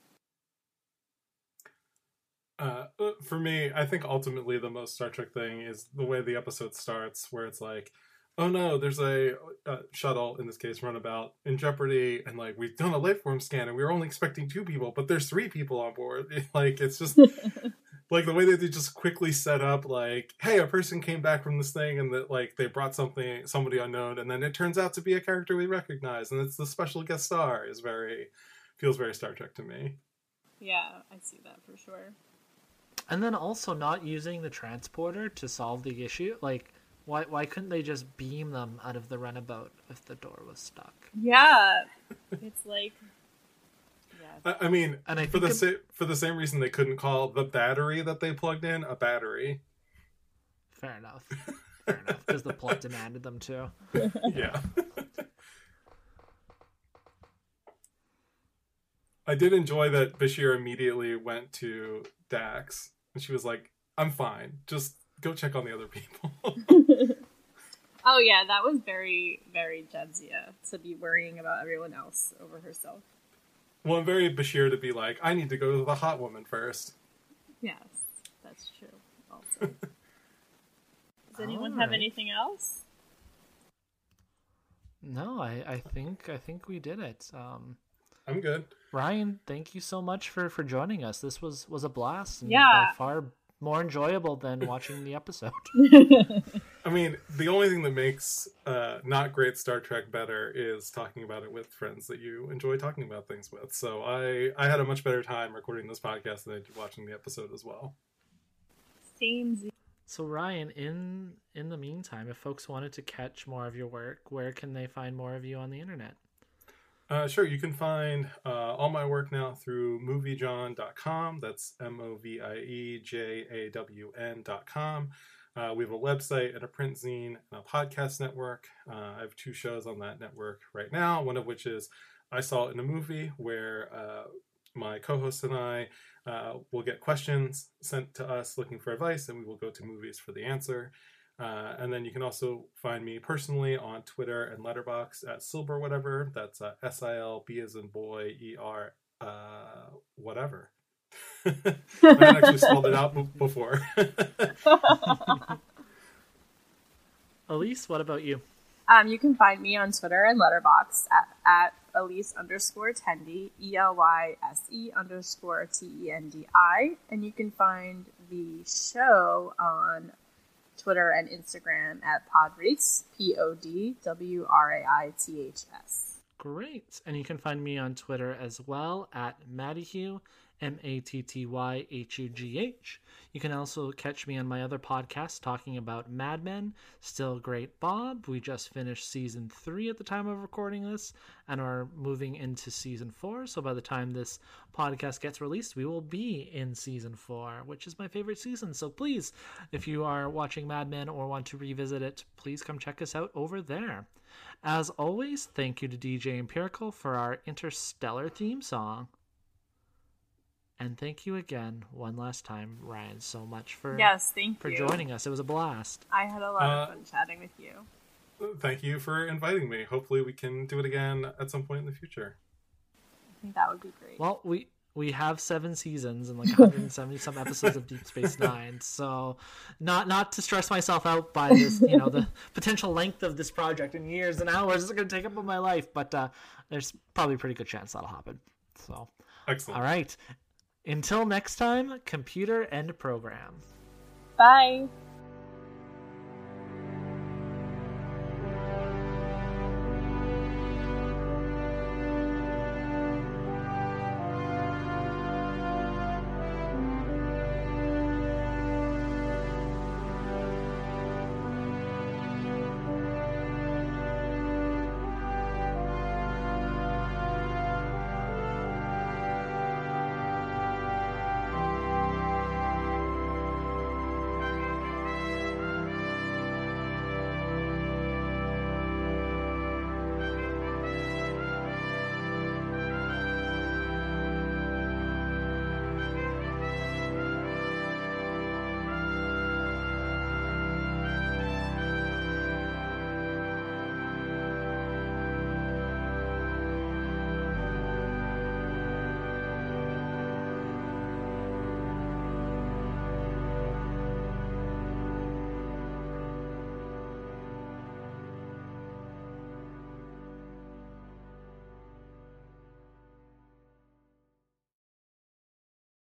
Uh, for me, I think ultimately the most Star Trek thing is the way the episode starts, where it's like, oh no, there's a, a shuttle in this case runabout in jeopardy, and like we've done a life form scan, and we were only expecting two people, but there's three people on board. like it's just like the way that they just quickly set up, like, hey, a person came back from this thing, and that like they brought something, somebody unknown, and then it turns out to be a character we recognize, and it's the special guest star. Is very feels very Star Trek to me. Yeah, I see that for sure. And then also not using the transporter to solve the issue. Like, why why couldn't they just beam them out of the runabout if the door was stuck? Yeah, it's like. Yeah. I, I mean, and I for the it... sa- for the same reason they couldn't call the battery that they plugged in a battery. Fair enough. Fair enough, because the plot demanded them to. yeah. I did enjoy that Bashir immediately went to Dax and she was like, "I'm fine. Just go check on the other people." oh yeah, that was very very Jadzia to be worrying about everyone else over herself. Well, and very Bashir to be like, "I need to go to the hot woman first. Yes, that's true. Also, does anyone right. have anything else? No, I, I think I think we did it. Um, I'm good. Ryan, thank you so much for for joining us. This was was a blast. yeah, by far more enjoyable than watching the episode. I mean, the only thing that makes uh, not great Star Trek better is talking about it with friends that you enjoy talking about things with. So I I had a much better time recording this podcast than I did watching the episode as well. Seems. So Ryan, in in the meantime, if folks wanted to catch more of your work, where can they find more of you on the internet? Uh, sure, you can find uh, all my work now through moviejawn.com. That's M O V I E J A W N.com. Uh, we have a website and a print zine and a podcast network. Uh, I have two shows on that network right now, one of which is I Saw It in a Movie, where uh, my co host and I uh, will get questions sent to us looking for advice, and we will go to movies for the answer. Uh, and then you can also find me personally on Twitter and Letterboxd at Silber whatever. That's uh, S I L B as in boy E R uh, whatever. I haven't actually spelled it out b- before. Elyse, what about you? Um, you can find me on Twitter and Letterboxd at, at Elyse underscore Tendi, E L Y S E underscore T E N D I. And you can find the show on Twitter and Instagram at Podwraiths, P O D W R A I T H S. Great. And you can find me on Twitter as well at Mattyhugh, M A T T Y H U G H. You can also catch me on my other podcast talking about Mad Men, Still Great Bob. We just finished season three at the time of recording this and are moving into season four. So by the time this podcast gets released, we will be in season four, which is my favorite season. So please, if you are watching Mad Men or want to revisit it, please come check us out over there. As always, thank you to DJ Empirical for our interstellar theme song. And thank you again, one last time, Ryan, so much for yes, thank for you. joining us. It was a blast. I had a lot uh, of fun chatting with you. Thank you for inviting me. Hopefully, we can do it again at some point in the future. I think that would be great. Well, we we have seven seasons and like 170 some episodes of Deep Space Nine. So, not not to stress myself out by this, you know, the potential length of this project in years and hours is going to take up of my life, but uh, there's probably a pretty good chance that'll happen. So, excellent. All right. Until next time, computer and program. Bye.